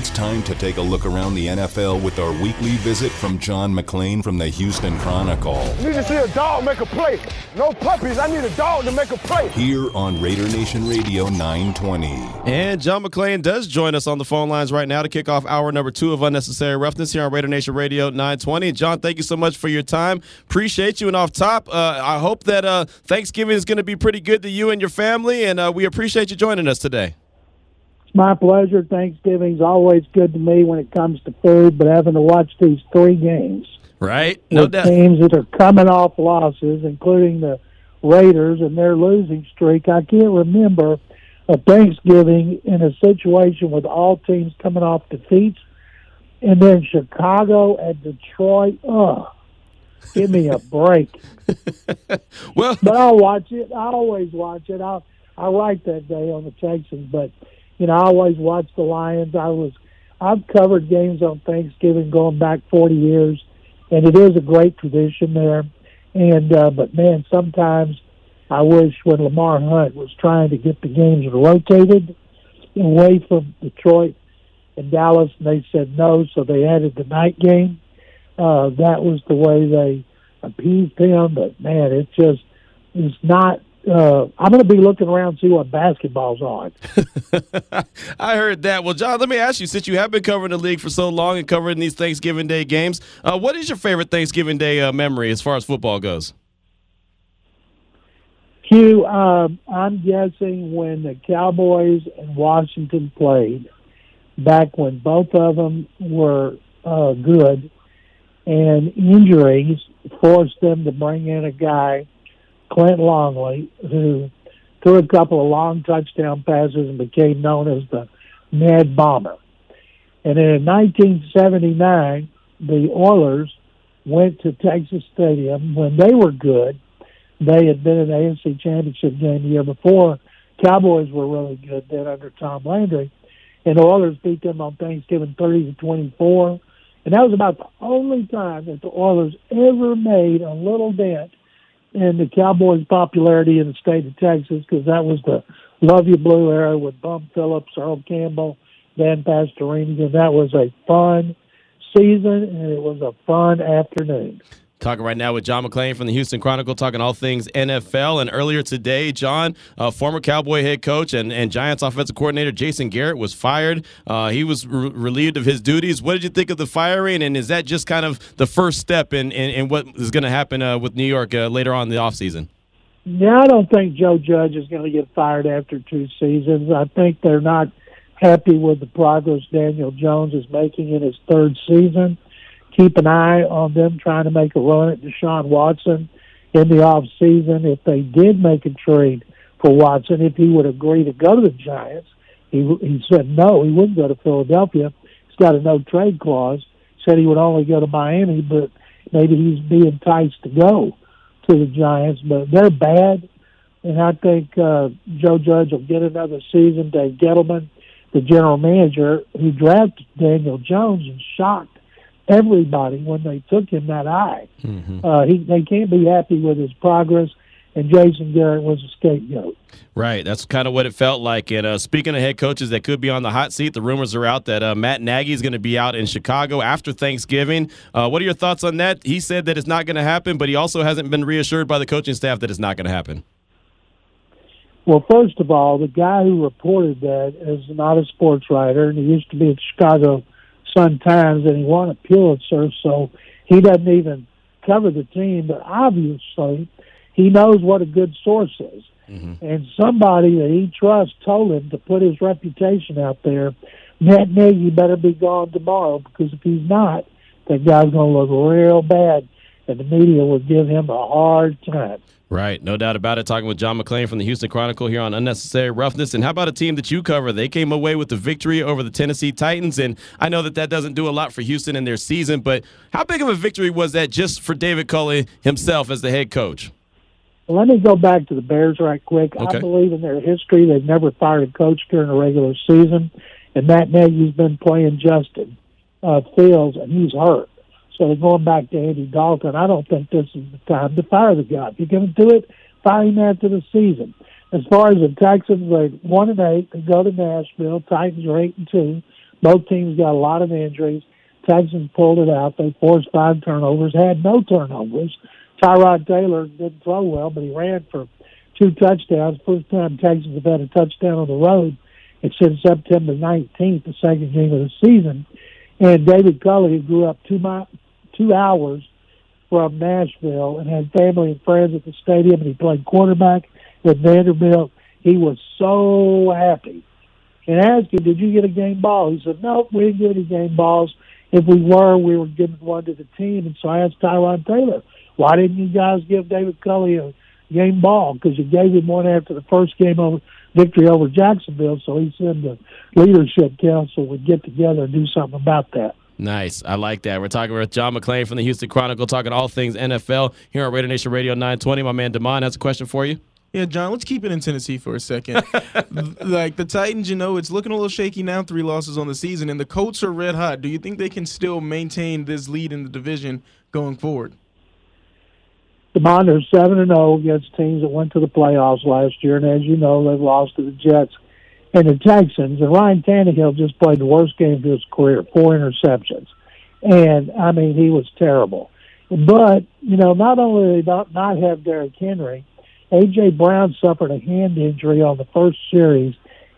It's time to take a look around the NFL with our weekly visit from John McClain from the Houston Chronicle. I need to see a dog make a play. No puppies. I need a dog to make a play. Here on Raider Nation Radio 920. And John McClain does join us on the phone lines right now to kick off hour number two of Unnecessary Roughness here on Raider Nation Radio 920. John, thank you so much for your time. Appreciate you. And off top, uh, I hope that uh, Thanksgiving is going to be pretty good to you and your family. And uh, we appreciate you joining us today. It's my pleasure. Thanksgiving's always good to me when it comes to food, but having to watch these three games. Right. No doubt. teams that are coming off losses, including the Raiders and their losing streak. I can't remember a Thanksgiving in a situation with all teams coming off defeats, and then Chicago and Detroit. Ugh, give me a break. well, but I'll watch it. I always watch it. I I write that day on the Texans, but you know I always watch the Lions. I was I've covered games on Thanksgiving going back 40 years, and it is a great tradition there. And uh, but man, sometimes I wish when Lamar Hunt was trying to get the games rotated away from Detroit and Dallas, and they said no, so they added the night game. Uh, that was the way they appeased him. But man, it just is not. Uh, I'm going to be looking around to see what basketball's on. I heard that. Well, John, let me ask you since you have been covering the league for so long and covering these Thanksgiving Day games, uh, what is your favorite Thanksgiving Day uh, memory as far as football goes? Q, um, I'm guessing when the Cowboys and Washington played, back when both of them were uh, good, and injuries forced them to bring in a guy, Clint Longley, who threw a couple of long touchdown passes and became known as the Mad Bomber. And in 1979, the Oilers went to Texas Stadium when they were good. They had been in the AFC Championship game the year before. Cowboys were really good then under Tom Landry, and the Oilers beat them on Thanksgiving 30 to 24. And that was about the only time that the Oilers ever made a little dent in the Cowboys' popularity in the state of Texas because that was the Love You Blue era with Bum Phillips, Earl Campbell, Dan Pastorini, and that was a fun season and it was a fun afternoon. Talking right now with John McClain from the Houston Chronicle, talking all things NFL. And earlier today, John, uh, former Cowboy head coach and, and Giants offensive coordinator Jason Garrett was fired. Uh, he was re- relieved of his duties. What did you think of the firing? And is that just kind of the first step in, in, in what is going to happen uh, with New York uh, later on in the offseason? Yeah, I don't think Joe Judge is going to get fired after two seasons. I think they're not happy with the progress Daniel Jones is making in his third season keep an eye on them trying to make a run at Deshaun Watson in the off season. If they did make a trade for Watson, if he would agree to go to the Giants, he he said no, he wouldn't go to Philadelphia. He's got a no trade clause. Said he would only go to Miami, but maybe he's being enticed to go to the Giants. But they're bad, and I think uh, Joe Judge will get another season. Dave Gettleman, the general manager, who drafted Daniel Jones, and shocked everybody when they took him that high. Mm-hmm. Uh, he they can't be happy with his progress, and Jason Garrett was a scapegoat. Right, that's kind of what it felt like. And uh, speaking of head coaches that could be on the hot seat, the rumors are out that uh, Matt Nagy is going to be out in Chicago after Thanksgiving. Uh, what are your thoughts on that? He said that it's not going to happen, but he also hasn't been reassured by the coaching staff that it's not going to happen. Well, first of all, the guy who reported that is not a sports writer, and he used to be at Chicago Sun Times, and he won a Pulitzer, so he doesn't even cover the team. But obviously, he knows what a good source is, mm-hmm. and somebody that he trusts told him to put his reputation out there. Matt Nagy better be gone tomorrow because if he's not, that guy's going to look real bad, and the media will give him a hard time. Right, no doubt about it. Talking with John McClain from the Houston Chronicle here on Unnecessary Roughness. And how about a team that you cover? They came away with the victory over the Tennessee Titans. And I know that that doesn't do a lot for Houston in their season, but how big of a victory was that just for David Culley himself as the head coach? Well, let me go back to the Bears right quick. Okay. I believe in their history, they've never fired a coach during a regular season. And Matt Nagy's been playing Justin uh, Fields, and he's hurt. So going back to Andy Dalton. I don't think this is the time to fire the guy. If you're going to do it, fire him after the season. As far as the Texans, they're one and eight. They go to Nashville. Titans are eight and two. Both teams got a lot of injuries. Texans pulled it out. They forced five turnovers, had no turnovers. Tyrod Taylor didn't throw well, but he ran for two touchdowns. First time Texans have had a touchdown on the road. It's since September 19th, the second game of the season. And David Culley, who grew up two mi- two hours from Nashville and had family and friends at the stadium, and he played quarterback at Vanderbilt. He was so happy. And asked him, "Did you get a game ball?" He said, "No, we didn't get any game balls. If we were, we were giving one to the team." And so I asked Tyrod Taylor, "Why didn't you guys give David Culley a game ball? Because you gave him one after the first game over victory over Jacksonville." So he said the leadership council would get together and do something about that. Nice. I like that. We're talking with John McClain from the Houston Chronicle, talking all things NFL here on Raider Nation Radio 920. My man Damon has a question for you. Yeah, John, let's keep it in Tennessee for a second. like the Titans, you know, it's looking a little shaky now, three losses on the season, and the Colts are red hot. Do you think they can still maintain this lead in the division going forward? The Bonders seven and zero against teams that went to the playoffs last year, and as you know, they've lost to the Jets and the Texans. And Ryan Tannehill just played the worst game of his career, four interceptions, and I mean he was terrible. But you know, not only did they not, not have Derrick Henry, AJ Brown suffered a hand injury on the first series,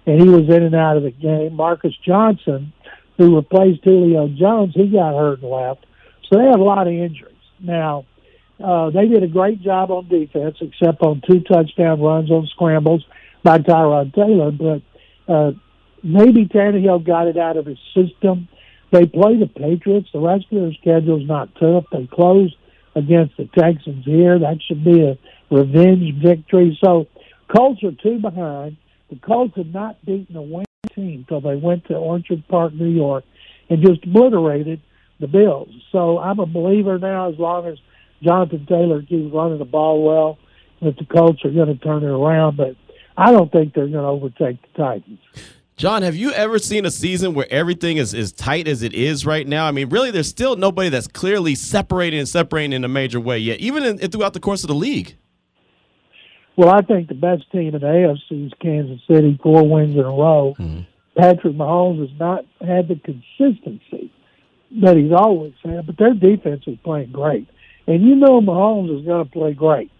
and he was in and out of the game. Marcus Johnson, who replaced Julio Jones, he got hurt and left. So they have a lot of injuries now. Uh, they did a great job on defense, except on two touchdown runs on scrambles by Tyrod Taylor. But uh, maybe Tannehill got it out of his system. They play the Patriots. The rest of their schedule's not tough. They close against the Texans here. That should be a revenge victory. So Colts are two behind. The Colts have not beaten a winning team until they went to Orchard Park, New York, and just obliterated the Bills. So I'm a believer now as long as Jonathan Taylor keeps running the ball well that the Colts are going to turn it around. But I don't think they're going to overtake the Titans. John, have you ever seen a season where everything is as tight as it is right now? I mean, really, there's still nobody that's clearly separating and separating in a major way yet, even in, throughout the course of the league. Well, I think the best team in the AFC is Kansas City, four wins in a row. Mm-hmm. Patrick Mahomes has not had the consistency that he's always had, but their defense is playing great. And you know Mahomes is going to play great.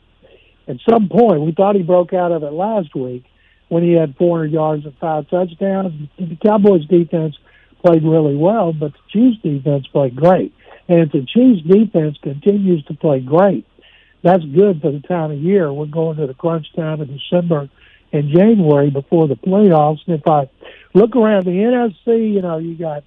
At some point, we thought he broke out of it last week when he had 400 yards and five touchdowns. The Cowboys defense played really well, but the Chiefs defense played great. And if the Chiefs defense continues to play great, that's good for the time of year. We're going to the crunch time of December and January before the playoffs. And if I look around the NFC, you know, you got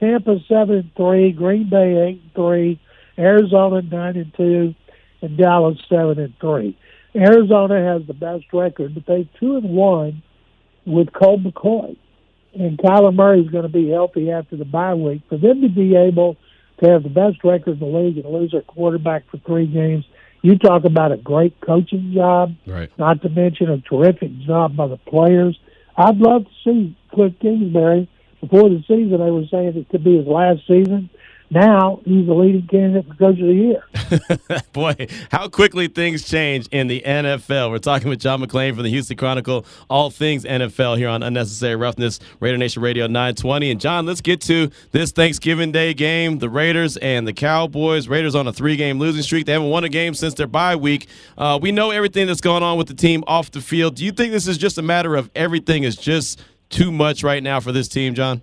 Tampa seven and three, Green Bay eight and three, Arizona nine and two, and Dallas seven and three. Arizona has the best record, but they two and one with Colt McCoy. And Kyler Murray is going to be healthy after the bye week. For them to be able to have the best record in the league and lose their quarterback for three games, you talk about a great coaching job, right. not to mention a terrific job by the players. I'd love to see Cliff Kingsbury. Before the season, they were saying it could be his last season now he's the leading candidate for coach of the year. Boy, how quickly things change in the NFL. We're talking with John McClain from the Houston Chronicle, all things NFL here on Unnecessary Roughness, Raider Nation Radio 920. And John, let's get to this Thanksgiving Day game. The Raiders and the Cowboys. Raiders on a three-game losing streak. They haven't won a game since their bye week. Uh, we know everything that's going on with the team off the field. Do you think this is just a matter of everything is just too much right now for this team, John?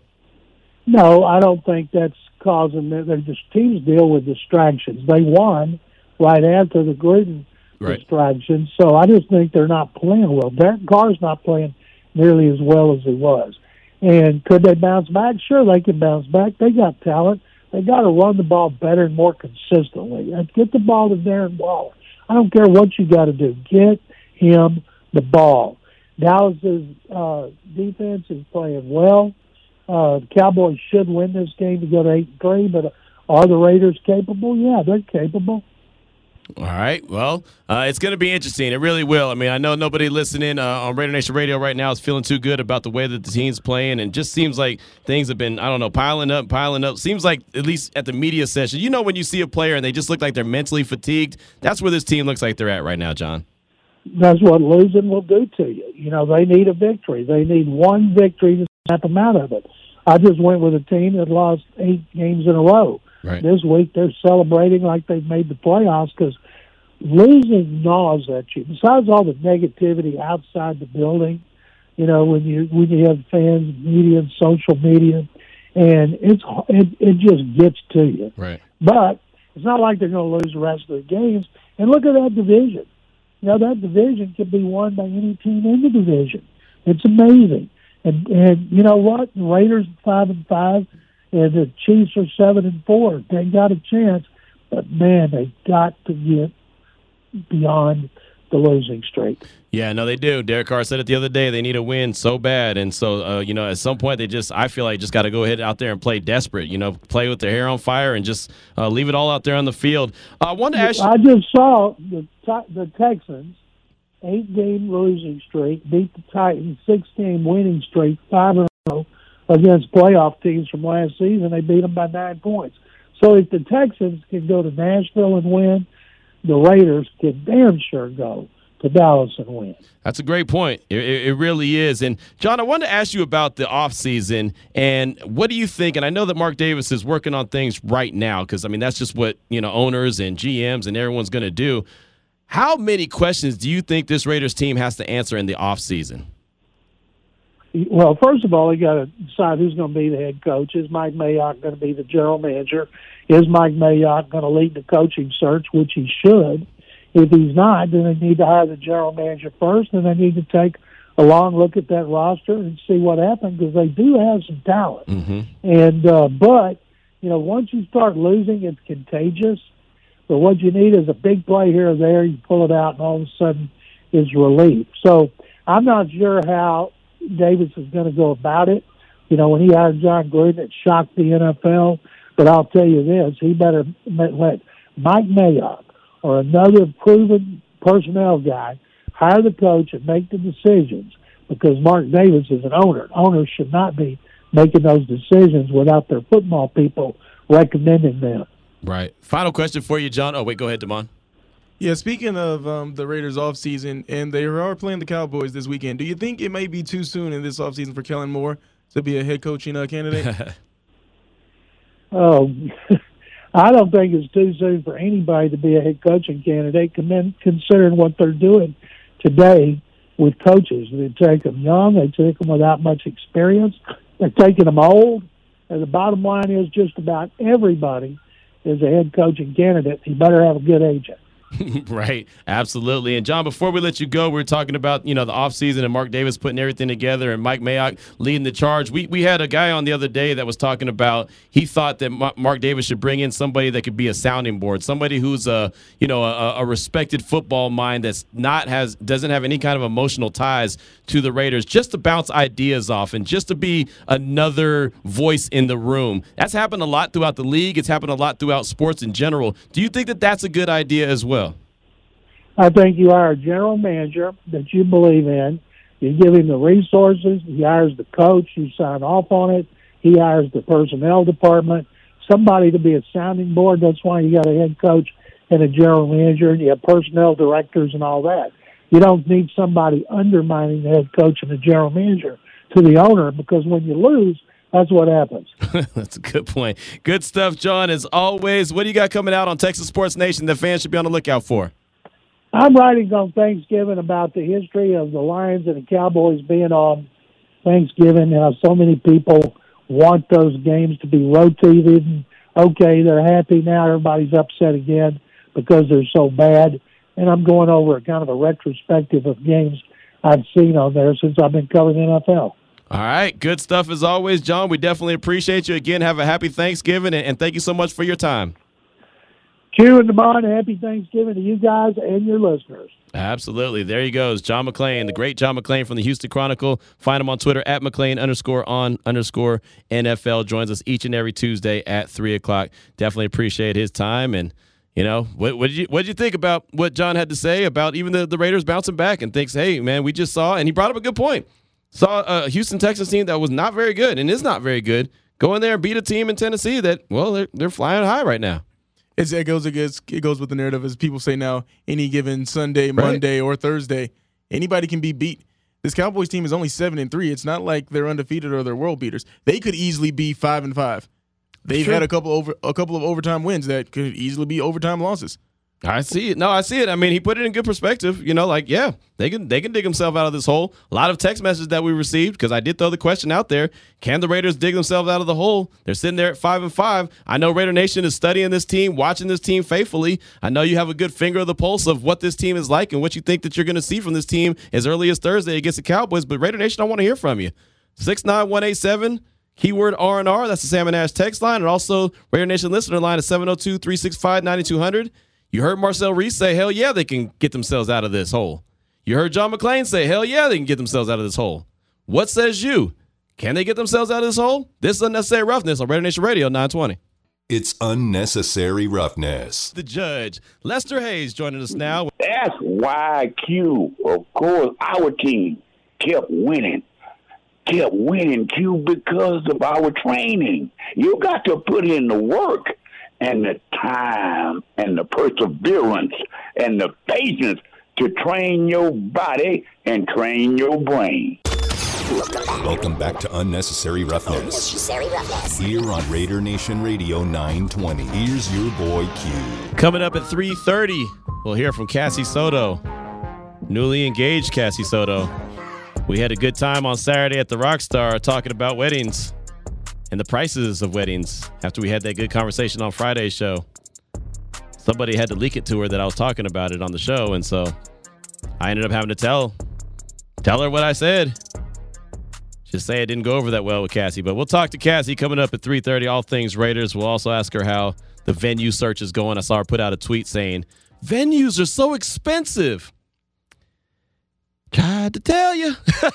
No, I don't think that's causing their, their just teams deal with distractions. They won right after the Gruden right. distraction, so I just think they're not playing well. Derek Carr's not playing nearly as well as he was. And could they bounce back? Sure, they can bounce back. They got talent. They got to run the ball better and more consistently. And get the ball to Darren Waller. I don't care what you got to do. Get him the ball. Dallas's uh, defense is playing well. Uh, the Cowboys should win this game to go to eight and three, but are the Raiders capable? Yeah, they're capable. All right. Well, uh, it's going to be interesting. It really will. I mean, I know nobody listening uh, on Raider Nation Radio right now is feeling too good about the way that the team's playing, and just seems like things have been, I don't know, piling up, piling up. Seems like, at least at the media session, you know, when you see a player and they just look like they're mentally fatigued, that's where this team looks like they're at right now, John. That's what losing will do to you. You know, they need a victory. They need one victory to them out of it. I just went with a team that lost eight games in a row. Right. This week they're celebrating like they've made the playoffs because losing gnaws at you. Besides all the negativity outside the building, you know, when you when you have fans, media, and social media, and it's it, it just gets to you. Right. But it's not like they're going to lose the rest of the games. And look at that division. You know, that division can be won by any team in the division. It's amazing. And and you know what? The Raiders are five and five, and the Chiefs are seven and four. They got a chance, but man, they got to get beyond the losing streak. Yeah, no, they do. Derek Carr said it the other day. They need a win so bad, and so uh, you know, at some point, they just I feel like just got to go ahead out there and play desperate. You know, play with their hair on fire and just uh, leave it all out there on the field. Uh, I wanted to ask you. I just saw the the Texans eight game losing streak beat the Titans six game winning streak five and zero against playoff teams from last season. They beat them by nine points. So if the Texans can go to Nashville and win, the Raiders can damn sure go to Dallas and win. That's a great point. It, it, it really is. And John, I wanted to ask you about the offseason and what do you think? And I know that Mark Davis is working on things right now because I mean that's just what you know owners and GMs and everyone's going to do. How many questions do you think this Raiders team has to answer in the offseason? Well, first of all, you got to decide who's going to be the head coach. Is Mike Mayock going to be the general manager? Is Mike Mayock going to lead the coaching search, which he should? If he's not, then they need to hire the general manager first, and they need to take a long look at that roster and see what happened because they do have some talent. Mm-hmm. And uh, but you know, once you start losing, it's contagious. But what you need is a big play here or there. You pull it out, and all of a sudden, is relief. So I'm not sure how Davis is going to go about it. You know, when he hired Jon Gruden, it shocked the NFL. But I'll tell you this: he better let Mike Mayock or another proven personnel guy hire the coach and make the decisions because Mark Davis is an owner. Owners should not be making those decisions without their football people recommending them. Right. Final question for you, John. Oh, wait, go ahead, Damon. Yeah, speaking of um, the Raiders offseason, and they are playing the Cowboys this weekend, do you think it may be too soon in this offseason for Kellen Moore to be a head coaching uh, candidate? Oh, I don't think it's too soon for anybody to be a head coaching candidate, considering what they're doing today with coaches. They take them young, they take them without much experience, they're taking them old. And the bottom line is just about everybody is a head coaching candidate. he better have a good agent. right, absolutely. And John, before we let you go, we are talking about you know the offseason and Mark Davis putting everything together and Mike Mayock leading the charge. We we had a guy on the other day that was talking about he thought that Mark Davis should bring in somebody that could be a sounding board, somebody who's a you know a, a respected football mind that's not has doesn't have any kind of emotional ties to the Raiders, just to bounce ideas off and just to be another voice in the room. That's happened a lot throughout the league. It's happened a lot throughout sports in general. Do you think that that's a good idea as well? I think you hire a general manager that you believe in. You give him the resources. He hires the coach. You sign off on it. He hires the personnel department. Somebody to be a sounding board. That's why you got a head coach and a general manager, and you have personnel directors and all that. You don't need somebody undermining the head coach and the general manager to the owner because when you lose, that's what happens. that's a good point. Good stuff, John. As always, what do you got coming out on Texas Sports Nation that fans should be on the lookout for? I'm writing on Thanksgiving about the history of the Lions and the Cowboys being on Thanksgiving. And how so many people want those games to be rotated. And okay, they're happy now. Everybody's upset again because they're so bad. And I'm going over a kind of a retrospective of games I've seen on there since I've been covering NFL. All right, good stuff as always, John. We definitely appreciate you. Again, have a happy Thanksgiving, and thank you so much for your time. Q and Demond, happy Thanksgiving to you guys and your listeners. Absolutely. There he goes. John McClain, the great John McClain from the Houston Chronicle. Find him on Twitter at McClain underscore on underscore NFL. Joins us each and every Tuesday at 3 o'clock. Definitely appreciate his time. And, you know, what, what did you what did you think about what John had to say about even the, the Raiders bouncing back and thinks, hey, man, we just saw, and he brought up a good point. Saw a Houston Texas team that was not very good and is not very good. Go in there and beat a team in Tennessee that, well, they're, they're flying high right now. It's, it goes against it goes with the narrative as people say now. Any given Sunday, Right. Monday, or Thursday, anybody can be beat. This Cowboys team is only seven and three. It's not like they're undefeated or they're world beaters. They could easily be five and five. They've had a couple over a couple of overtime wins that could easily be overtime losses. I see it. No, I see it. I mean, he put it in good perspective. You know, like yeah, they can they can dig themselves out of this hole. A lot of text messages that we received because I did throw the question out there: Can the Raiders dig themselves out of the hole? They're sitting there at five and five. I know Raider Nation is studying this team, watching this team faithfully. I know you have a good finger of the pulse of what this team is like and what you think that you're going to see from this team as early as Thursday against the Cowboys. But Raider Nation, I want to hear from you. Six nine one eight seven. Keyword R and R. That's the Salmon Ash text line, and also Raider Nation listener line is 702-365-9200. You heard Marcel Reece say, "Hell yeah, they can get themselves out of this hole." You heard John McClain say, "Hell yeah, they can get themselves out of this hole." What says you? Can they get themselves out of this hole? This is unnecessary roughness on Raider Nation Radio 920. It's unnecessary roughness. The judge, Lester Hayes, joining us now. That's why Q, of course, our team kept winning. Kept winning, Q, because of our training. You got to put in the work and the time and the perseverance and the patience to train your body and train your brain. Welcome back to Unnecessary Roughness. Unnecessary roughness. Here on Raider Nation Radio 920. Here's your boy Q. Coming up at 3:30, we'll hear from Cassie Soto, newly engaged Cassie Soto. We had a good time on Saturday at the Rockstar talking about weddings and the prices of weddings after we had that good conversation on Friday's show. Somebody had to leak it to her that I was talking about it on the show, and so I ended up having to tell tell her what I said. Just say it didn't go over that well with Cassie, but we'll talk to Cassie coming up at 3:30. All things Raiders. We'll also ask her how the venue search is going. I saw her put out a tweet saying venues are so expensive. Tried to tell you.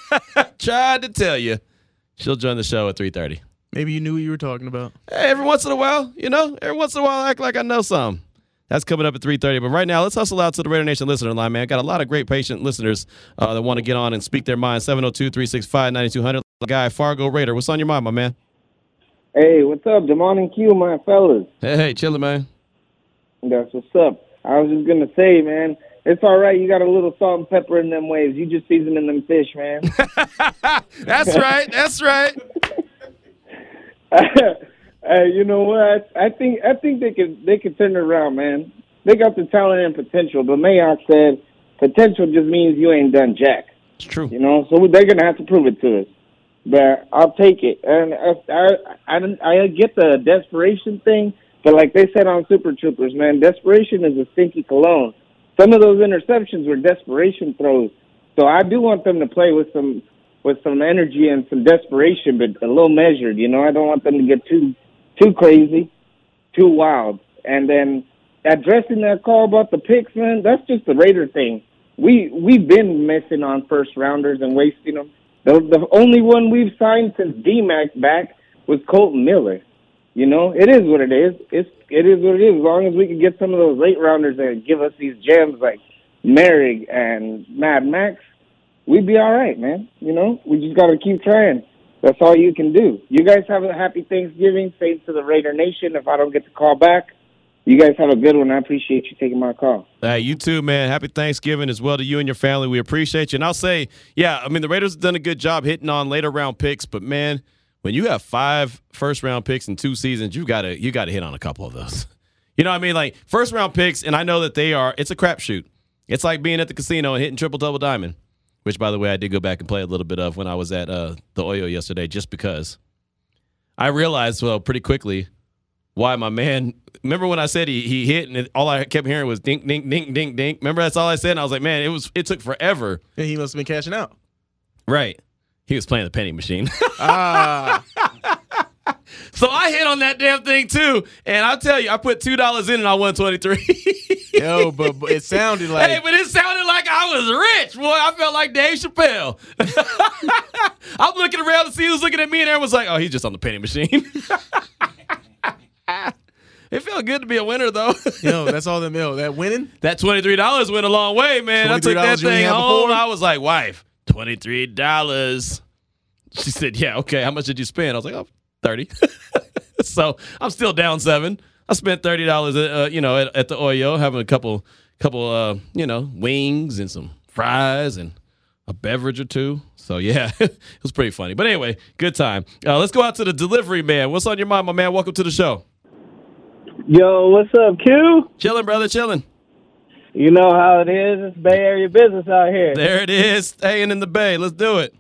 Tried to tell you. She'll join the show at 3:30. Maybe you knew what you were talking about. Hey, every once in a while, you know, every once in a while, I act like I know some. That's coming up at 3.30. But right now, let's hustle out to the Raider Nation listener line, man. Got a lot of great patient listeners uh, that want to get on and speak their mind. 702-365-9200. Guy, Fargo Raider. What's on your mind, my man? Hey, what's up? Demon and Q, my fellas. Hey, hey, chillin', man. That's what's up. I was just gonna say, man, it's all right. You got a little salt and pepper in them waves. You just seasoning them fish, man. That's right. That's right. Hey, you know what? I think I think they could they could turn it around, man. They got the talent and potential, but Mayock said potential just means you ain't done jack. It's true. You know, so they're gonna have to prove it to us. But I'll take it, and I I I, don't- I get the desperation thing, but like they said on Super Troopers, man, desperation is a stinky cologne. Some of those interceptions were desperation throws, so I do want them to play with some with some energy and some desperation, but a little measured. You know, I don't want them to get too too crazy, too wild, and then addressing that call about the picks, man, that's just the Raider thing. We we've been missing on first rounders and wasting them. The the only one we've signed since DMAC back was Kolton Miller. You know, it is what it is. It's it is what it is. As long as we can get some of those late rounders that give us these gems like Merrick and Mad Max, we'd be all right, man. You know, we just got to keep trying. That's all you can do. You guys have a happy Thanksgiving. Same to the Raider Nation. If I don't get to call back, you guys have a good one. I appreciate you taking my call. Hey, you too, man. Happy Thanksgiving as well to you and your family. We appreciate you. And I'll say, yeah, I mean, the Raiders have done a good job hitting on later round picks, but man, when you have five first round picks in two seasons, you gotta you gotta hit on a couple of those. You know what I mean? Like first round picks, and I know that they are it's a crapshoot. It's like being at the casino and hitting triple double diamond. Which by the way I did go back and play a little bit of when I was at uh, the Oyo yesterday, just because. I realized well pretty quickly why my man. Remember when I said he he hit and it, all I kept hearing was dink dink dink dink dink. Remember that's all I said. And I was like, man, it was it took forever. And he must have been cashing out. Right. He was playing the penny machine. Ah, so I hit on that damn thing too. And I'll tell you, I put two dollars in and I won twenty three. yo, but, but it sounded like hey, but it sounded like I was rich, boy. I felt like Dave Chappelle. I'm looking around to see who's looking at me, and everyone's like, "Oh, he's just on the penny machine." it felt good to be a winner, though. yo, that's all that yo, that winning. That twenty three dollars went a long way, man. I took that $23 you thing home. I was like, "Wife, twenty three dollars." She said, "Yeah, okay. How much did you spend?" I was like, "Oh, 30 so I'm still down seven. I spent thirty dollars, uh, you know, at, at the Oyo, having a couple, couple, uh, you know, wings and some fries and a beverage or two. So yeah, it was pretty funny. But anyway, good time. Uh, let's go out to the delivery man. What's on your mind, my man? Welcome to the show. Yo, what's up, Q? Chilling, brother, chilling. You know how it is. It's Bay Area business out here. There it is, staying in the bay. Let's do it.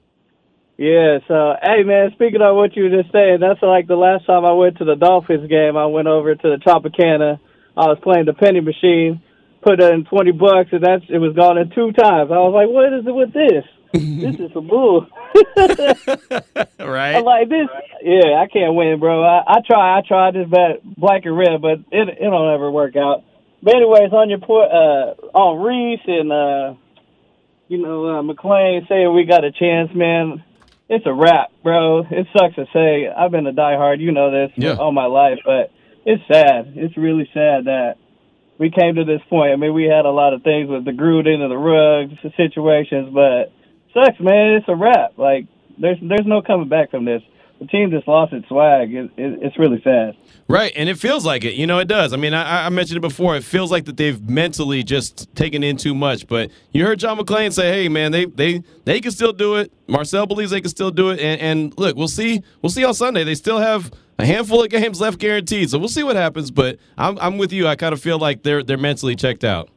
Yeah, so, hey, man, speaking of what you were just saying, that's like the last time I went to the Dolphins game. I went over to the Tropicana. I was playing the penny machine, put in 20 bucks, and that's it was gone in two times. I was like, what is it with this? this is some bull. right. I'm like, this, yeah, I can't win, bro. I, I try, I try this bet black and red, but it, it don't ever work out. But anyways, on your point, uh, on Reece and, uh, you know, uh, McClain saying we got a chance, man it's a wrap, bro. It sucks to say. I've been a diehard, you know this, Yeah. all my life, but it's sad. It's really sad that we came to this point. I mean, we had a lot of things with the Gruden and the Ruggs situations, but sucks, man. It's a wrap. Like there's there's no coming back from this. The team just lost its swag. It, it, it's really sad. Right, and it feels like it. You know, it does. I mean, I, I mentioned it before. It feels like that they've mentally just taken in too much. But you heard John McClain say, "Hey, man, they they they can still do it." Marcel believes they can still do it. And, and look, we'll see. We'll see on Sunday. They still have a handful of games left, guaranteed. So we'll see what happens. But I'm I'm with you. I kind of feel like they're they're mentally checked out.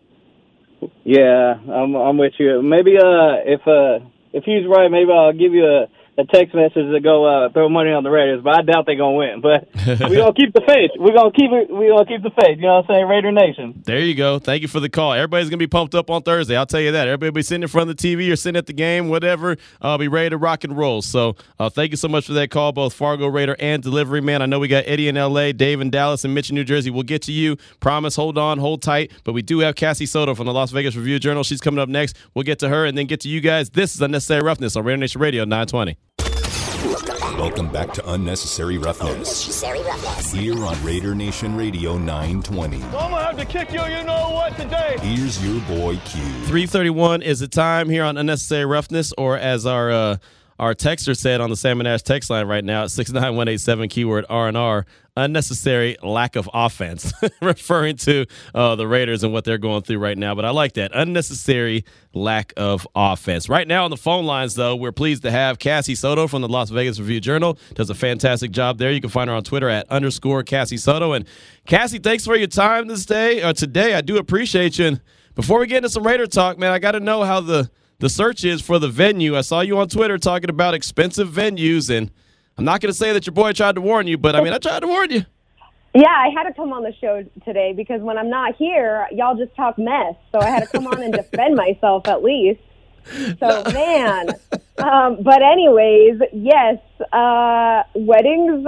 Yeah, I'm I'm with you. Maybe uh if uh if he's right, maybe I'll give you a, a text message to go uh throw money on the Raiders, but I doubt they're gonna win. But we're gonna keep the faith. We're gonna keep it we gonna keep the faith, you know what I'm saying? Raider Nation. There you go. Thank you for the call. Everybody's gonna be pumped up on Thursday. I'll tell you that. Everybody be sitting in front of the TV or sitting at the game, whatever. Uh, be ready to rock and roll. So uh, thank you so much for that call, both Fargo Raider and Delivery Man. I know we got Eddie in L.A., Dave in Dallas, and Mitch in New Jersey. We'll get to you. Promise. Hold on. Hold tight. But we do have Cassie Soto from the Las Vegas Review Journal. She's coming up next. We'll get to her and then get to you guys. This is Unnecessary Roughness on Raider Nation Radio 920. Welcome back to Unnecessary Roughness. Here on Raider Nation Radio 920. I'm gonna have to kick you, you know what, today. Here's your boy Q. 331 is the time here on Unnecessary Roughness, or as our uh, our texter said on the Salmon Ash text line right now at 69187 keyword R&R, unnecessary lack of offense, referring to uh, the Raiders and what they're going through right now. But I like that. Unnecessary lack of offense. Right now on the phone lines, though, we're pleased to have Cassie Soto from the Las Vegas Review Journal. Does a fantastic job there. You can find her on Twitter at underscore Cassie Soto. And Cassie, thanks for your time this day, uh, today. I do appreciate you. And before we get into some Raider talk, man, I got to know how the the search is for the venue. I saw you on Twitter talking about expensive venues, and I'm not going to say that your boy tried to warn you, but I mean, I tried to warn you. Yeah, I had to come on the show today because when I'm not here, y'all just talk mess. So I had to come on and defend myself at least. So man, um, but anyways, yes, uh, weddings.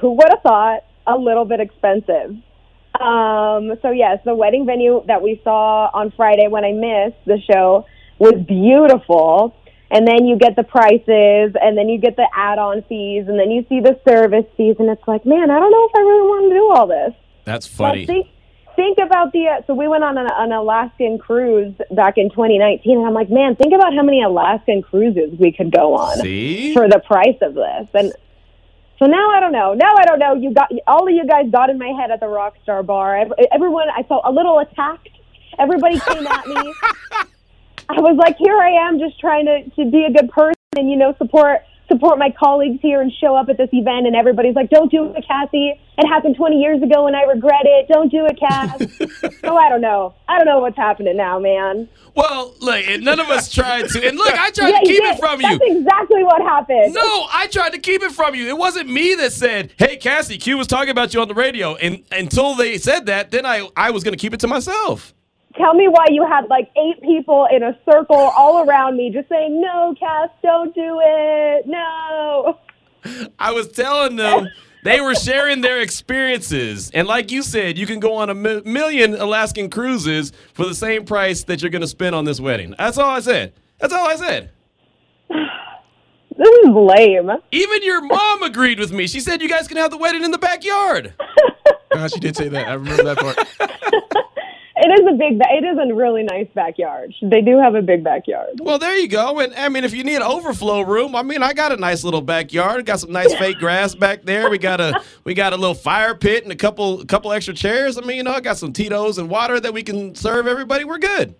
Who would have thought a little bit expensive? Um, so yes, the wedding venue that we saw on Friday when I missed the show was beautiful. And then you get the prices, and then you get the add-on fees, and then you see the service fees, and it's like, man, I don't know if I really want to do all this. That's But funny. think, think about the. Uh, so we went on an, an Alaskan cruise back in 2019, and I'm like, man, think about how many Alaskan cruises we could go on See? for the price of this. And so now I don't know. Now I don't know. You got all of you guys got in my head at the Rockstar Bar. Everyone, I felt a little attacked. Everybody came at me. I was like, here I am, just trying to to be a good person and you know support support my colleagues here and show up at this event. And everybody's like, don't do it, Cassie. It happened 20 years ago, and I regret it. Don't do it, Cass. so I don't know. I don't know what's happening now, man. Well, look, none of us tried to. And look, I tried Yeah, to keep it from you. That's exactly what happened. No, I tried to keep it from you. It wasn't me that said, "Hey, Cassie, Q was talking about you on the radio." And until they said that, then I I was going to keep it to myself. Tell me why you had like eight people in a circle all around me just saying, no, Cass, don't do it. No. I was telling them they were sharing their experiences, and like you said, you can go on a mi- million Alaskan cruises for the same price that you're going to spend on this wedding. That's all I said. That's all I said. This is lame. Even your mom agreed with me. She said you guys can have the wedding in the backyard. Uh, she did say that. I remember that part. It is a big, it is a really nice backyard. They do have a big backyard. Well, there you go. And I mean, if you need overflow room, I mean, I got a nice little backyard. Got some nice fake grass back there. We got a we got a little fire pit and a couple couple extra chairs. I mean, you know, I got some Tito's and water that we can serve everybody. We're good.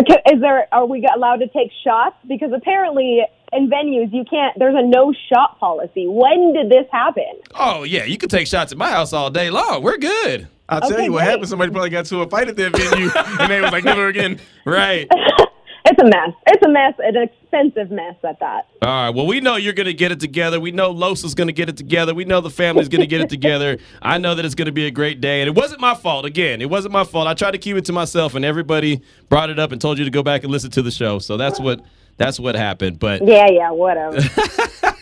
Okay, Is there? Are we allowed to take shots? Because apparently in venues you can't. There's a no shot policy. When did this happen? Oh yeah, you can take shots at my house all day long. We're good. I'll tell you what great. happened. Somebody probably got to a fight at that venue, and they was like, never again. Right. It's a mess. It's a mess. An expensive mess at that. All right. Well, we know you're going to get it together. We know Los is going to get it together. We know the family's going to get it together. I know that it's going to be a great day. And it wasn't my fault. Again, it wasn't my fault. I tried to keep it to myself, and everybody brought it up and told you to go back and listen to the show. So that's what that's what happened. But Yeah, yeah, whatever.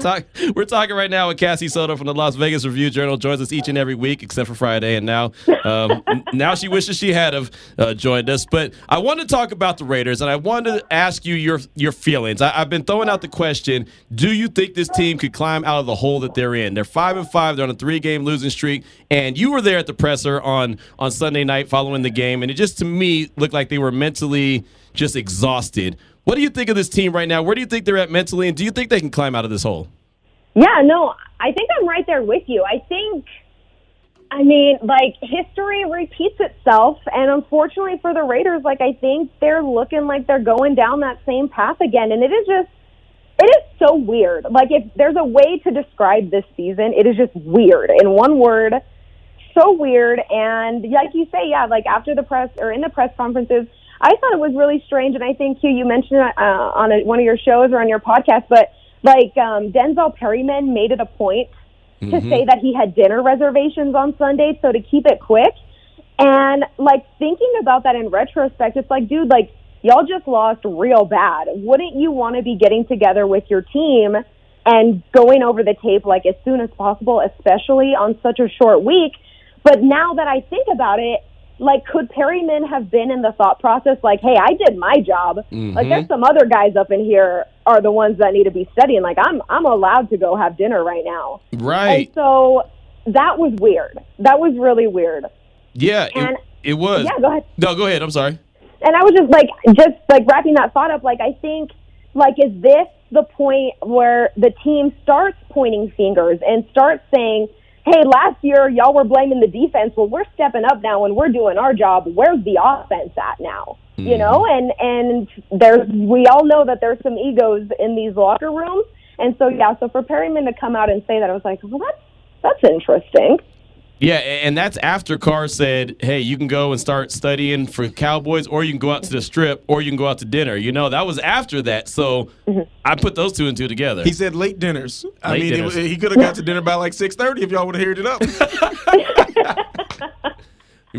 talk, we're talking right now with Cassie Soto from the Las Vegas Review Journal. Joins us each and every week, except for Friday, and now um, now she wishes she had have uh, joined us. But I want to talk about the Raiders, and I wanted to ask you your your feelings. I, I've been throwing out the question: Do you think this team could climb out of the hole that they're in? They're five and five. They're on a three game losing streak, and you were there at the presser on on Sunday night following the game, and it just to me looked like they were mentally just exhausted. What do you think of this team right now? Where do you think they're at mentally, and do you think they can climb out of this hole? Yeah, no, I think I'm right there with you. I think, I mean, like, history repeats itself. And unfortunately for the Raiders, like, I think they're looking like they're going down that same path again. And it is just, it is so weird. Like, if there's a way to describe this season, it is just weird. In one word, so weird. And like you say, yeah, like after the press or in the press conferences, I thought it was really strange. And I think Hugh, you mentioned it uh, on a, one of your shows or on your podcast, but like um, Denzel Perryman made it a point to say that he had dinner reservations on Sunday, so to keep it quick. And like thinking about that in retrospect, it's like, dude, like y'all just lost real bad. Wouldn't you want to be getting together with your team and going over the tape like as soon as possible, especially on such a short week? But now that I think about it, like could Perryman have been in the thought process like, hey, I did my job. Like mm-hmm. there's some other guys up in here are the ones that need to be studying. Like I'm I'm allowed to go have dinner right now. Right. And so that was weird. That was really weird. Yeah, it, And- it was. Yeah, go ahead. No, go ahead. I'm sorry. And I was just like, just like wrapping that thought up. Like, I think, like, is this the point where the team starts pointing fingers and starts saying, "Hey, last year y'all were blaming the defense. Well, we're stepping up now and we're doing our job. Where's the offense at now?" You hmm. know, and and there's we all know that there's some egos in these locker rooms, and so yeah. So for Perryman to come out and say that, I was like, well, that's that's interesting. Yeah, and that's after Carr said, "Hey, you can go and start studying for Cowboys, or you can go out to the strip, or you can go out to dinner." You know, that was after that. So mm-hmm. I put those two and two together. He said late dinners. I Late mean, it- dinners. he could have got to dinner by like six thirty if y'all would have heard it up.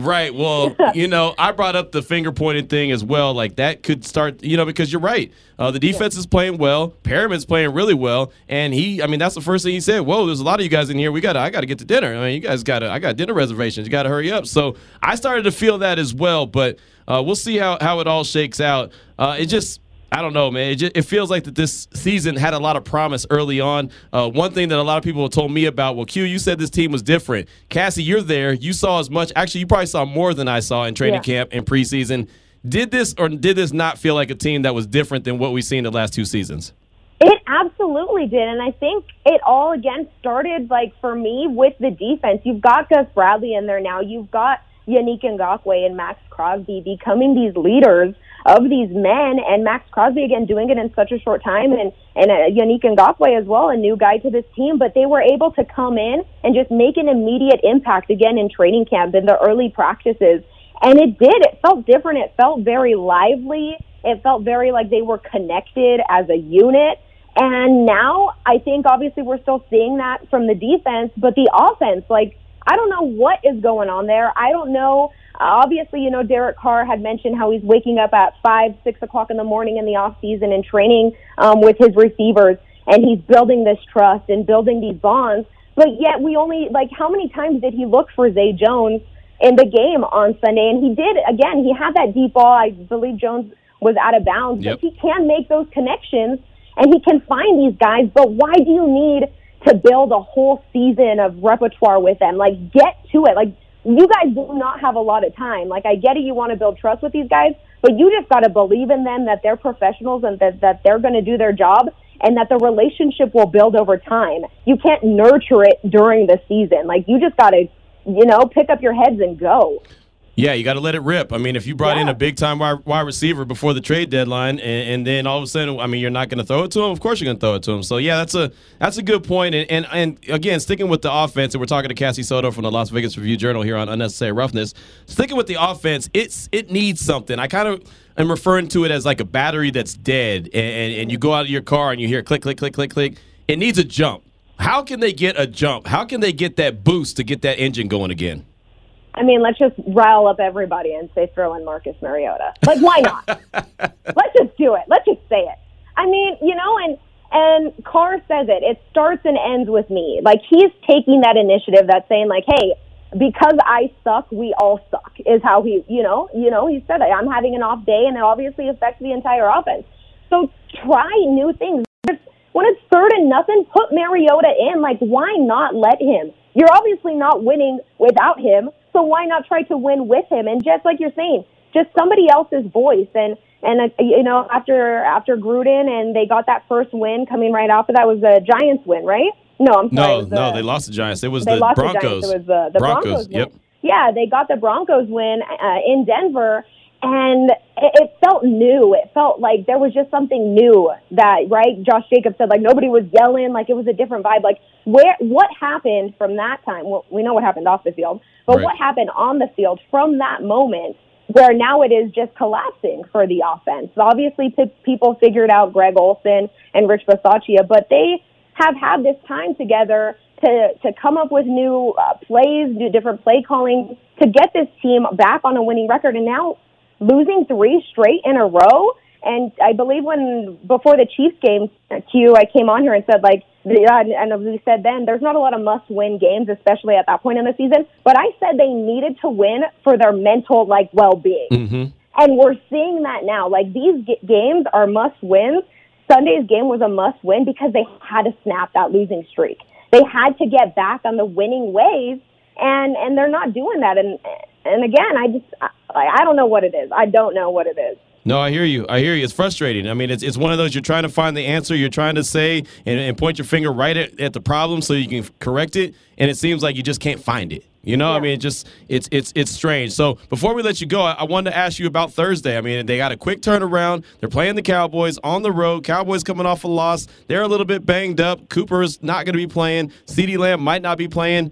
Right. Well, you know, I brought up the finger pointing thing as well. Like that could start, you know, because you're right. Uh, the defense is playing well. Perryman's playing really well, and he, I mean, that's the first thing he said. Whoa, there's a lot of you guys in here. We got, to I got to get to dinner. I mean, you guys got, to I got dinner reservations. You got to hurry up. So I started to feel that as well. But uh, we'll see how how it all shakes out. Uh, it just. I don't know, man. It, just, it feels like that this season had a lot of promise early on. Uh, one thing that a lot of people have told me about, well, Q, you said this team was different. Cassie, you're there. You saw as much. Actually, you probably saw more than I saw in training Yeah. camp and preseason. Did this or did this not feel like a team that was different than what we've seen the last two seasons? It absolutely did. And I think it all again started like for me with the defense. You've got Gus Bradley in there now. You've got Yannick Ngakoue and Maxx Crosby becoming these leaders of these men and Maxx Crosby again doing it in such a short time and and uh, Yannick Ngakoue as well, a new guy to this team, but they were able to come in and just make an immediate impact again in training camp in the early practices. And it did. It felt different. It felt very lively. It felt very like they were connected as a unit. And now I think obviously we're still seeing that from the defense, but the offense, like, I don't know what is going on there. I don't know. Obviously, you know, Derek Carr had mentioned how he's waking up at five, six o'clock in the morning in the off season and training um, with his receivers, and he's building this trust and building these bonds. But yet, we only like how many times did he look for Zay Jones in the game on Sunday? And he did again. He had that deep ball. I believe Jones was out of bounds, Yep. but he can make those connections and he can find these guys. But why do you need to build a whole season of repertoire with them? Like, get to it. Like, you guys do not have a lot of time. Like, I get it, you want to build trust with these guys, but you just got to believe in them that they're professionals and that, that they're going to do their job and that the relationship will build over time. You can't nurture it during the season. Like, you just got to, you know, pick up your heads and go. Yeah, you got to let it rip. I mean, if you brought in a big time wide, wide receiver before the trade deadline, and, and then all of a sudden, I mean, you're not going to throw it to him. Of course, you're going to throw it to him. So yeah, that's a that's a good point. And, and and again, sticking with the offense, and we're talking to Cassie Soto from the Las Vegas Review Journal here on unnecessary roughness. Sticking with the offense, it's it needs something. I kind of am referring to it as like a battery that's dead, and, and, and you go out of your car and you hear click, click, click, click, click. It needs a jump. How can they get a jump? How can they get that boost to get that engine going again? I mean, let's just rile up everybody and say throw in Marcus Mariota. Like, why not? let's just do it. Let's just say it. I mean, you know, and and Carr says it. It starts and ends with me. Like he's taking that initiative. That's saying like, hey, because I suck, we all suck. Is how he, you know, you know, he said it. I'm having an off day, and it obviously affects the entire offense. So try new things. When it's third and nothing, put Mariota in. Like, why not let him? You're obviously not winning without him, so why not try to win with him? And just like you're saying, just somebody else's voice. And and uh, you know, after after Gruden and they got that first win coming right off of that was the Giants win, right? No, I'm sorry. No, was no, they lost the Giants. It was the Broncos. the Giants. It was the, the Broncos. win. Yep. Yeah, they got the Broncos win uh, in Denver, and it, it felt new. It felt like there was just something new that, right? Josh Jacobs said like nobody was yelling, like it was a different vibe. Like where, what happened from that time? Well, we know what happened off the field, but Right. what happened on the field from that moment? Where now it is just collapsing for the offense. Obviously, p- people figured out Greg Olson and Rich Bisaccia, but they have had this time together to to come up with new uh, plays, do different play calling to get this team back on a winning record. And now losing three straight in a row. And I believe when before the Chiefs game, uh, Q, I came on here and said like, uh, and as we said then, there's not a lot of must-win games, especially at that point in the season. But I said they needed to win for their mental like well-being. Mm-hmm. And we're seeing that now. Like these g- games are must wins. Sunday's game was a must win because they had to snap that losing streak. They had to get back on the winning ways, and and they're not doing that. And and again, I just I, I don't know what it is. I don't know what it is. No, I hear you. I hear you. It's frustrating. I mean, it's, it's one of those you're trying to find the answer. You're trying to say and, and point your finger right at, at the problem so you can correct it, and it seems like you just can't find it. You know, I mean, it just it's it's it's strange. So before we let you go, I, I wanted to ask you about Thursday. I mean, they got a quick turnaround. They're playing the Cowboys on the road. Cowboys coming off a loss. They're a little bit banged up. Cooper's not going to be playing. Ceedee Lamb might not be playing.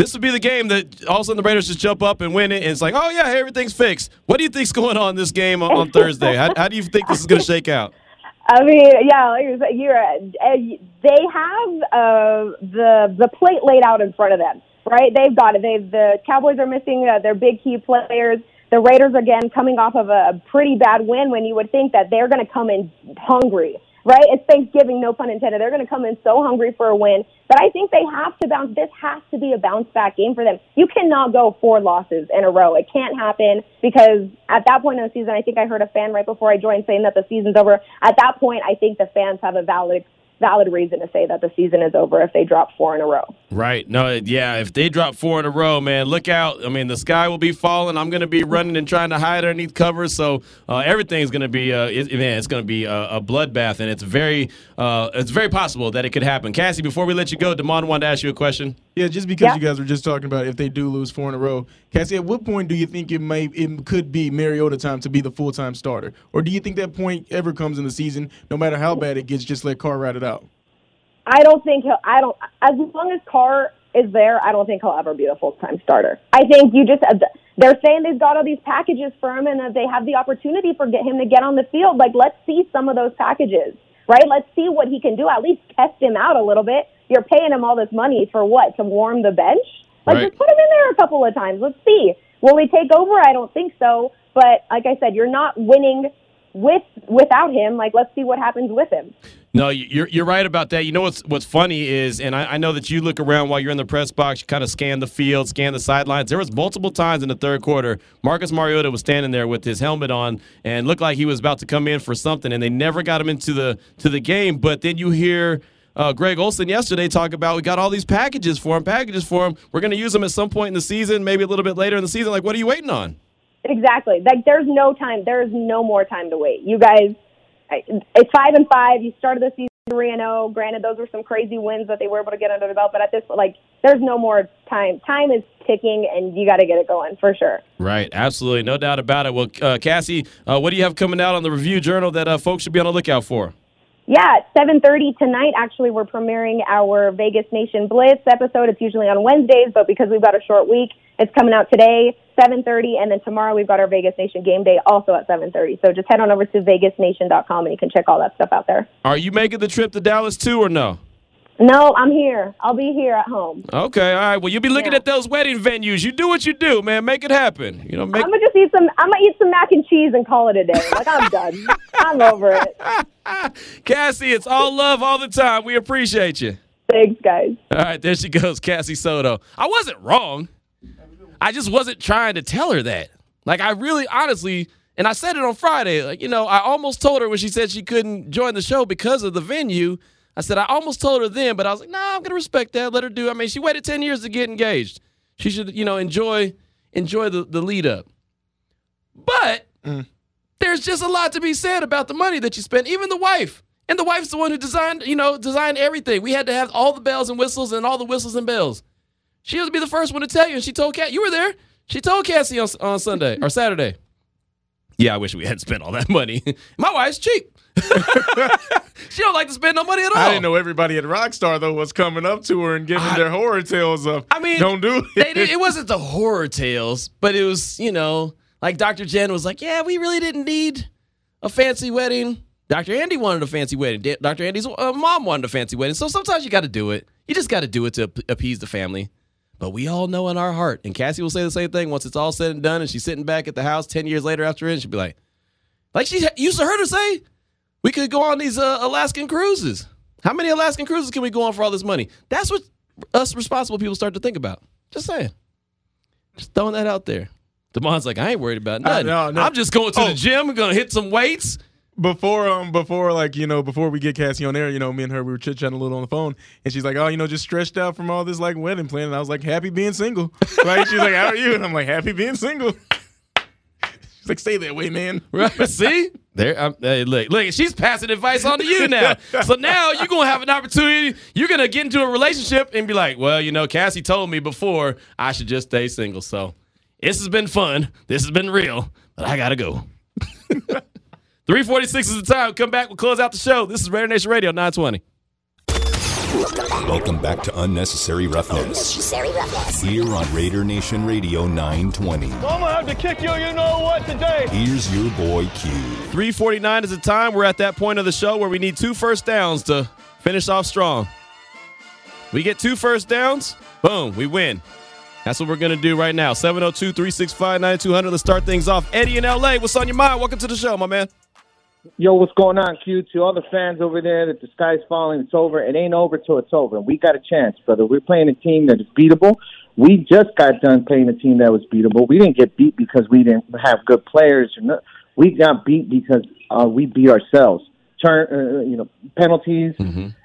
This would be the game that all of a sudden the Raiders just jump up and win it, and it's like, oh yeah, everything's fixed. What do you think's going on in this game on, on Thursday? How, how do you think this is going to shake out? I mean, yeah, like you're, uh, they have uh, the the plate laid out in front of them, right? They've got it. They've the Cowboys are missing uh, their big key players. The Raiders again coming off of a pretty bad win when you would think that they're going to come in hungry, right? It's Thanksgiving, no pun intended. They're going to come in so hungry for a win. But I think they have to bounce. This has to be a bounce back game for them. You cannot go four losses in a row. It can't happen because at that point in the season, I think I heard a fan right before I joined saying that the season's over. At that point, I think the fans have a valid valid reason to say that the season is over if they drop four in a row. Right. No, yeah, if they drop four in a row, man, look out. I mean, the sky will be falling. I'm going to be running and trying to hide underneath covers. So uh, everything's going to be, uh, it, man, it's going to be a, a bloodbath. And it's very, uh, it's very possible that it could happen. Cassie, before we let you go, Damon wanted to ask you a question. Yeah, just because Yeah. you guys were just talking about if they do lose four in a row, Cassie, at what point do you think it may it could be Mariota time to be the full time starter, or do you think that point ever comes in the season, no matter how bad it gets, just let Carr ride it out? I don't think he'll. I don't. As long as Carr is there, I don't think he'll ever be a full time starter. I think you just. Uh, they're saying they've got all these packages for him, and that they have the opportunity for get him to get on the field. Like, let's see some of those packages, right? Let's see what he can do. At least test him out a little bit. You're paying him all this money for what? To warm the bench? Like, Right. just put him in there a couple of times. Let's see. Will he take over? I don't think so. But like I said, you're not winning with without him. Like, let's see what happens with him. No, you're you're right about that. You know what's what's funny is, and I, I know that you look around while you're in the press box, you kind of scan the field, scan the sidelines. There was multiple times in the third quarter, Marcus Mariota was standing there with his helmet on and looked like he was about to come in for something, and they never got him into the to the game. But then you hear. Uh, Greg Olson yesterday talk about we got all these packages for him, packages for him. We're going to use them at some point in the season, maybe a little bit later in the season. Like, what are you waiting on? Exactly. Like there's no time. There's no more time to wait. You guys, it's five and five. You started the season three and zero. Granted, those were some crazy wins that they were able to get under the belt, but at this like, there's no more time. Time is ticking, and you got to get it going for sure. Right, absolutely, no doubt about it. Well, uh, Cassie, uh, what do you have coming out on the Review Journal that uh, folks should be on the lookout for? Yeah, at 7:30 tonight. Actually, we're premiering our Vegas Nation Blitz episode. It's usually on Wednesdays, but because we've got a short week, it's coming out today, 7:30, and then tomorrow we've got our Vegas Nation game day also at 7:30. So just head on over to vegasnation.com and you can check all that stuff out there. Are you making the trip to Dallas too, or no? No, I'm here. I'll be here at home. Okay, all right. Well, you'll be looking Yeah. at those wedding venues. You do what you do, man. Make it happen. You know, make. I'm gonna just eat some. I'm gonna eat some mac and cheese and call it a day. Like I'm done. I'm over it. Cassie, it's all love all the time. We appreciate you. Thanks, guys. All right, there she goes, Cassie Soto. I wasn't wrong. I just wasn't trying to tell her that. Like, I really, honestly, and I said it on Friday. Like, you know, I almost told her when she said she couldn't join the show because of the venue. I said I almost told her then, but I was like, nah, I'm gonna respect that. Let her do. I mean, she waited ten years to get engaged. She should, you know, enjoy enjoy the, the lead up. But mm. there's just a lot to be said about the money that you spent. Even the wife. And the wife's the one who designed, you know, designed everything. We had to have all the bells and whistles and all the whistles and bells. She would be the first one to tell you. And she told Cat, you were there. She told Cassie on, on Sunday or Saturday. Yeah, I wish we hadn't spent all that money. My wife's cheap. she don't like to spend no money at all. I didn't know everybody at Rockstar though was coming up to her and giving their horror tales of. I mean, don't do it. Did, it wasn't the horror tales, but it was, you know, like Dr. Jen was like, yeah, we really didn't need a fancy wedding. Dr. Andy wanted a fancy wedding. Dr. Andy's uh, mom wanted a fancy wedding. So sometimes you got to do it. You just got to do it to appease the family. But we all know in our heart, and Cassie will say the same thing once it's all said and done, and she's sitting back at the house 10 years later after it, and she'll be like, like she used to heard her say, we could go on these uh, Alaskan cruises. How many Alaskan cruises can we go on for all this money? That's what us responsible people start to think about. Just saying. Just throwing that out there. Damon's like, I ain't worried about nothing. no, no. I'm just going to Oh. the gym. I'm going to hit some weights. Before um before like you know before we get Cassie on air, you know me and her we were chit chatting a little on the phone, and she's like, oh you know just stretched out from all this like wedding planning. And I was like, happy being single. Like she's like, how are you? And I'm like, happy being single. She's like, stay that way, man. Right? See? There, I'm, hey, look, look, she's passing advice on to you now. so now you're gonna have an opportunity. You're gonna get into a relationship and be like, well, you know, Cassie told me before I should just stay single. So this has been fun. This has been real, but I gotta go. 346 is the time. Come back. We'll close out the show. This is Raider Nation Radio 920. Welcome back to Unnecessary Roughness. Here on Raider Nation Radio 920. I'm gonna have to kick you, you know what, today. Here's your boy Q. 349 is the time. We're at that point of the show where we need two first downs to finish off strong. We get two first downs, boom, we win. That's what we're going to do right now. 702 365 9200. Let's start things off. Eddie in LA, what's on your mind? Welcome to the show, my man. Yo, what's going on, Q? To all the fans over there that the sky's falling, it's over. It ain't over till it's over. We got a chance, brother. We're playing a team that is beatable. We just got done playing a team that was beatable. We didn't get beat because we didn't have good players. Or we got beat because uh, we beat ourselves. Turn, uh, you know, penalties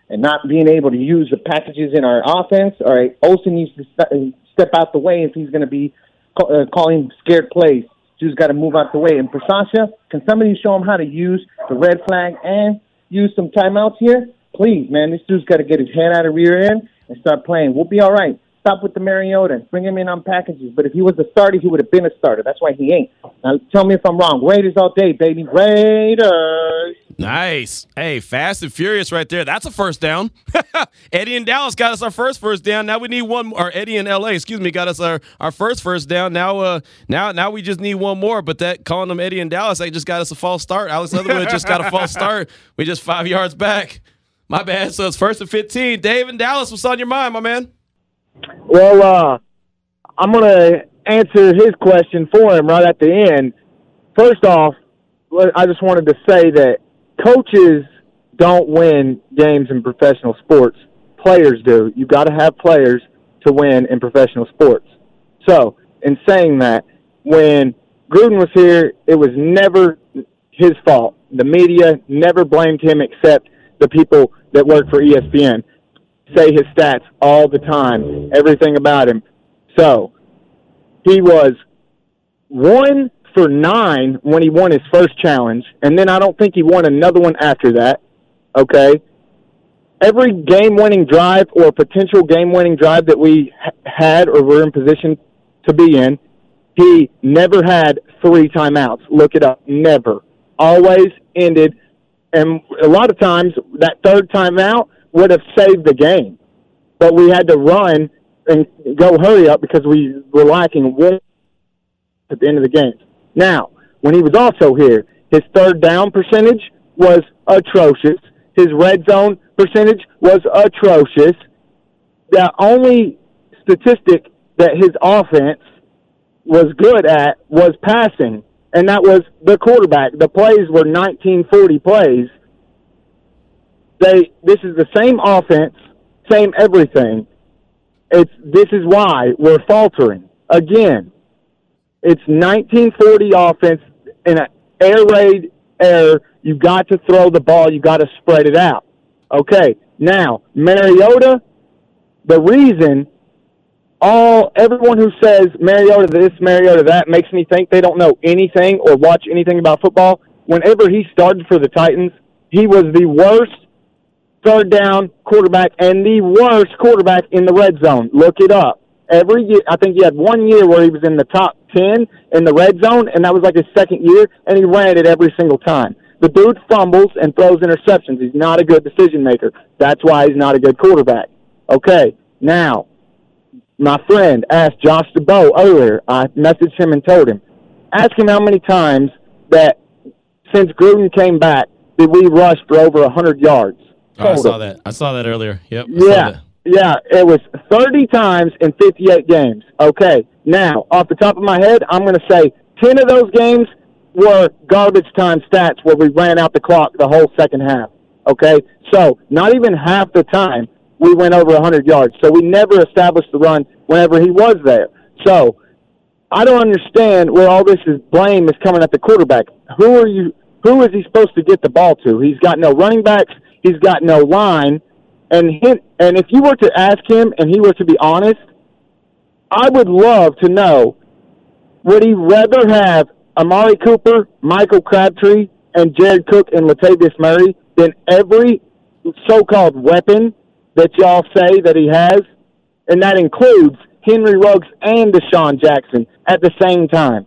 and not being able to use the packages in our offense. All right, Olson needs to st- step out the way if he's going to be ca- uh, calling scared plays. Dude's got to move out the way. And Bisaccia, can somebody show him how to use the red flag and use some timeouts here? Please, man, this dude's got to get his head out of rear end and start playing. We'll be all right. Stop with the Mariota. Bring him in on packages. But if he was a starter, he would have been a starter. That's why he ain't. Now, tell me if I'm wrong. Raiders all day, baby. Raiders. Nice. Hey, fast and furious right there. That's a first down. Eddie in Dallas got us our first first down. Now we need one more. Or Eddie in LA, excuse me, got us our, our first first down. Now uh now now we just need one more. But that calling them Eddie in Dallas, they just got us a false start. Alex Leatherwood just got a false start. We just five yards back. My bad. So it's first and fifteen. Dave in Dallas, what's on your mind, my man? Well, uh, I'm going to answer his question for him right at the end. First off, I just wanted to say that coaches don't win games in professional sports. Players do. You got to have players to win in professional sports. So, in saying that, when Gruden was here, it was never his fault. The media never blamed him except the people that work for ESPN say his stats all the time, everything about him. So he was one for nine when he won his first challenge, and then I don't think he won another one after that. Okay. every game-winning drive or potential game-winning drive that we had or were in position to be in, he never had three timeouts. Look it up. Never. Always ended, and a lot of times that third timeout would have saved the game, but we had to run and go hurry up because we were lacking one at the end of the game. Now, when he was also here, his third down percentage was atrocious. His red zone percentage was atrocious. The only statistic that his offense was good at was passing, and that was the quarterback. The plays were 1940 plays. They this is the same offense, same everything. It's this is why we're faltering again. It's 1940 offense in an air raid air. You've got to throw the ball. You've got to spread it out. Okay. Now Mariota, the reason all everyone who says Mariota this, Mariota that makes me think they don't know anything or watch anything about football. Whenever he started for the Titans, he was the worst third down quarterback and the worst quarterback in the red zone. Look it up. Every year, I think he had one year where he was in the top 10 in the red zone, and that was like his second year, and he ran it every single time. The dude fumbles and throws interceptions. He's not a good decision maker. That's why he's not a good quarterback. Okay, now, my friend asked Josh Dubow earlier. I messaged him and told him, ask him how many times that since Gruden came back did we rush for over 100 yards. Oh, I saw that. I saw that earlier. Yep. I Yeah, yeah, it was 30 times in 58 games. Okay, now, off the top of my head, I'm going to say 10 of those games were garbage time stats where we ran out the clock the whole second half. Okay, so not even half the time we went over 100 yards. So we never established the run whenever he was there. So I don't understand where all this is blame is coming at the quarterback. Who are you? Who is he supposed to get the ball to? He's got no running backs. He's got no line. And him, and if you were to ask him, and he were to be honest, I would love to know: Would he rather have Amari Cooper, Michael Crabtree, and Jared Cook and Latavius Murray than every so-called weapon that y'all say that he has, and that includes Henry Ruggs and DeSean Jackson at the same time?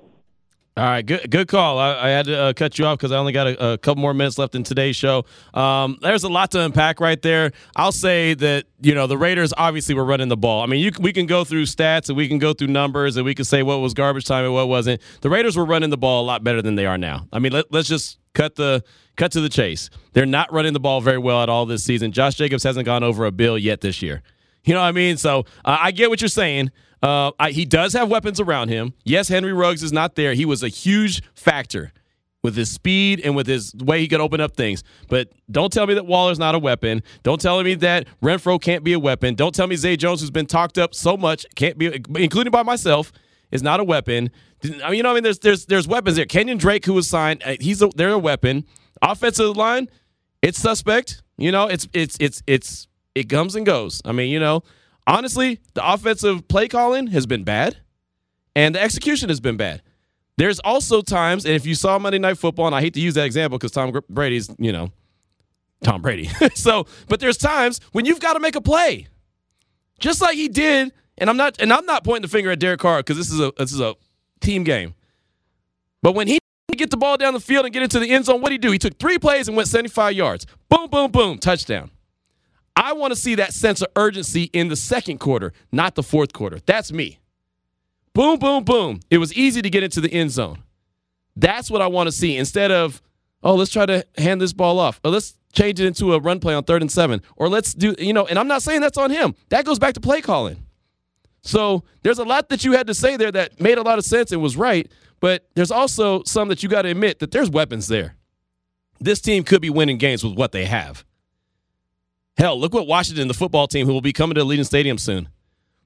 All right, good good call. I, I had to uh, cut you off because I only got a, a couple more minutes left in today's show. Um, there's a lot to unpack right there. I'll say that you know the Raiders obviously were running the ball. I mean, you, we can go through stats and we can go through numbers and we can say what was garbage time and what wasn't. The Raiders were running the ball a lot better than they are now. I mean, let, let's just cut the cut to the chase. They're not running the ball very well at all this season. Josh Jacobs hasn't gone over a bill yet this year. You know what I mean? So uh, I get what you're saying. Uh, I, he does have weapons around him. Yes, Henry Ruggs is not there. He was a huge factor with his speed and with his way he could open up things. But don't tell me that Waller's not a weapon. Don't tell me that Renfrow can't be a weapon. Don't tell me Zay Jones, who's been talked up so much, can't be, including by myself, is not a weapon. I mean, you know, I mean, there's there's there's weapons there. Kenyan Drake, who was signed, uh, he's a, they're a weapon. Offensive line, it's suspect. You know, it's it's it's it's it comes and goes. I mean, you know, honestly, the offensive play calling has been bad, and the execution has been bad. There's also times, and if you saw Monday Night Football, and I hate to use that example because Tom Brady's, you know, Tom Brady. so, but there's times when you've got to make a play, just like he did. And I'm not, and I'm not pointing the finger at Derek Carr because this is a this is a team game. But when he get the ball down the field and get into the end zone, what did he do? He took three plays and went 75 yards. Boom, boom, boom, touchdown. I want to see that sense of urgency in the second quarter, not the fourth quarter. That's me. Boom, boom, boom. It was easy to get into the end zone. That's what I want to see instead of, oh, let's try to hand this ball off. Or let's change it into a run play on third and seven. Or let's do, you know, and I'm not saying that's on him. That goes back to play calling. So there's a lot that you had to say there that made a lot of sense and was right. But there's also some that you got to admit that there's weapons there. This team could be winning games with what they have. Hell, look what Washington, the football team, who will be coming to the Allegiant Stadium soon.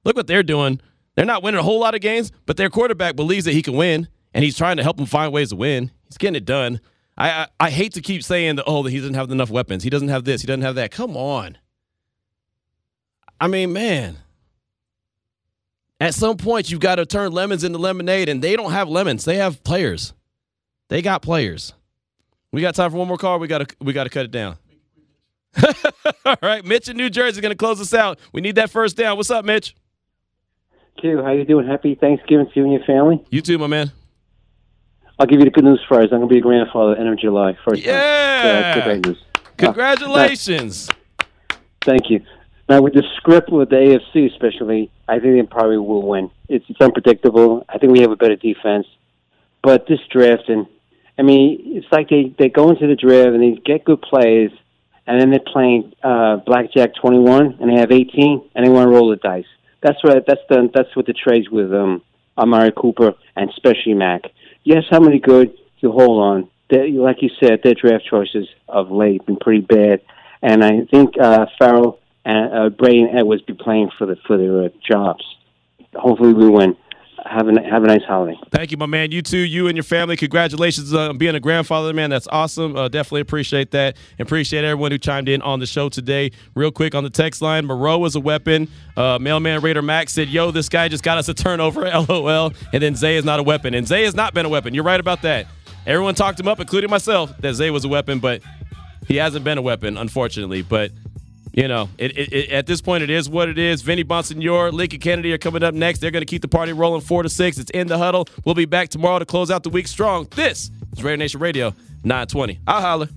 Look what they're doing. They're not winning a whole lot of games, but their quarterback believes that he can win, and he's trying to help them find ways to win. He's getting it done. I I, I hate to keep saying that. Oh, that he doesn't have enough weapons. He doesn't have this. He doesn't have that. Come on. I mean, man. At some point, you've got to turn lemons into lemonade, and they don't have lemons. They have players. They got players. We got time for one more call. We got to we got to cut it down. All right, Mitch in New Jersey is going to close us out. We need that first down. What's up, Mitch? Q, how you doing? Happy Thanksgiving to you and your family. You too, my man. I'll give you the good news first. I'm going to be a grandfather at the end of July. First Yeah. time. Uh, great news. Congratulations. Thank you. Now, with the script with the AFC, especially, I think they probably will win. It's, it's unpredictable. I think we have a better defense. But this drafting, I mean, it's like they, they go into the draft and they get good players, and then they're playing uh, blackjack 21, and they have 18, and they want to roll the dice. That's what that's the that's what the trades with um Amari Cooper and especially Mack. Yes, how many good? You hold on. They, like you said, their draft choices of late been pretty bad, and I think uh, Ferrell and uh, Bray and Edwards be playing for the for their uh, jobs. Hopefully, we win. Have a have a nice holiday. Thank you, my man. You too. You and your family. Congratulations on being a grandfather, man. That's awesome. Uh, definitely appreciate that. Appreciate everyone who chimed in on the show today. Real quick on the text line, Moreau is a weapon. Uh, Mailman Raider Max said, "Yo, this guy just got us a turnover." LOL. And then Zay is not a weapon, and Zay has not been a weapon. You're right about that. Everyone talked him up, including myself, that Zay was a weapon, but he hasn't been a weapon, unfortunately. But you know, it, it, it, at this point, it is what it is. Vinny Bonsignore, Lincoln Kennedy are coming up next. They're going to keep the party rolling four to six. It's in the huddle. We'll be back tomorrow to close out the week strong. This is Raider Nation Radio 920. I'll holler.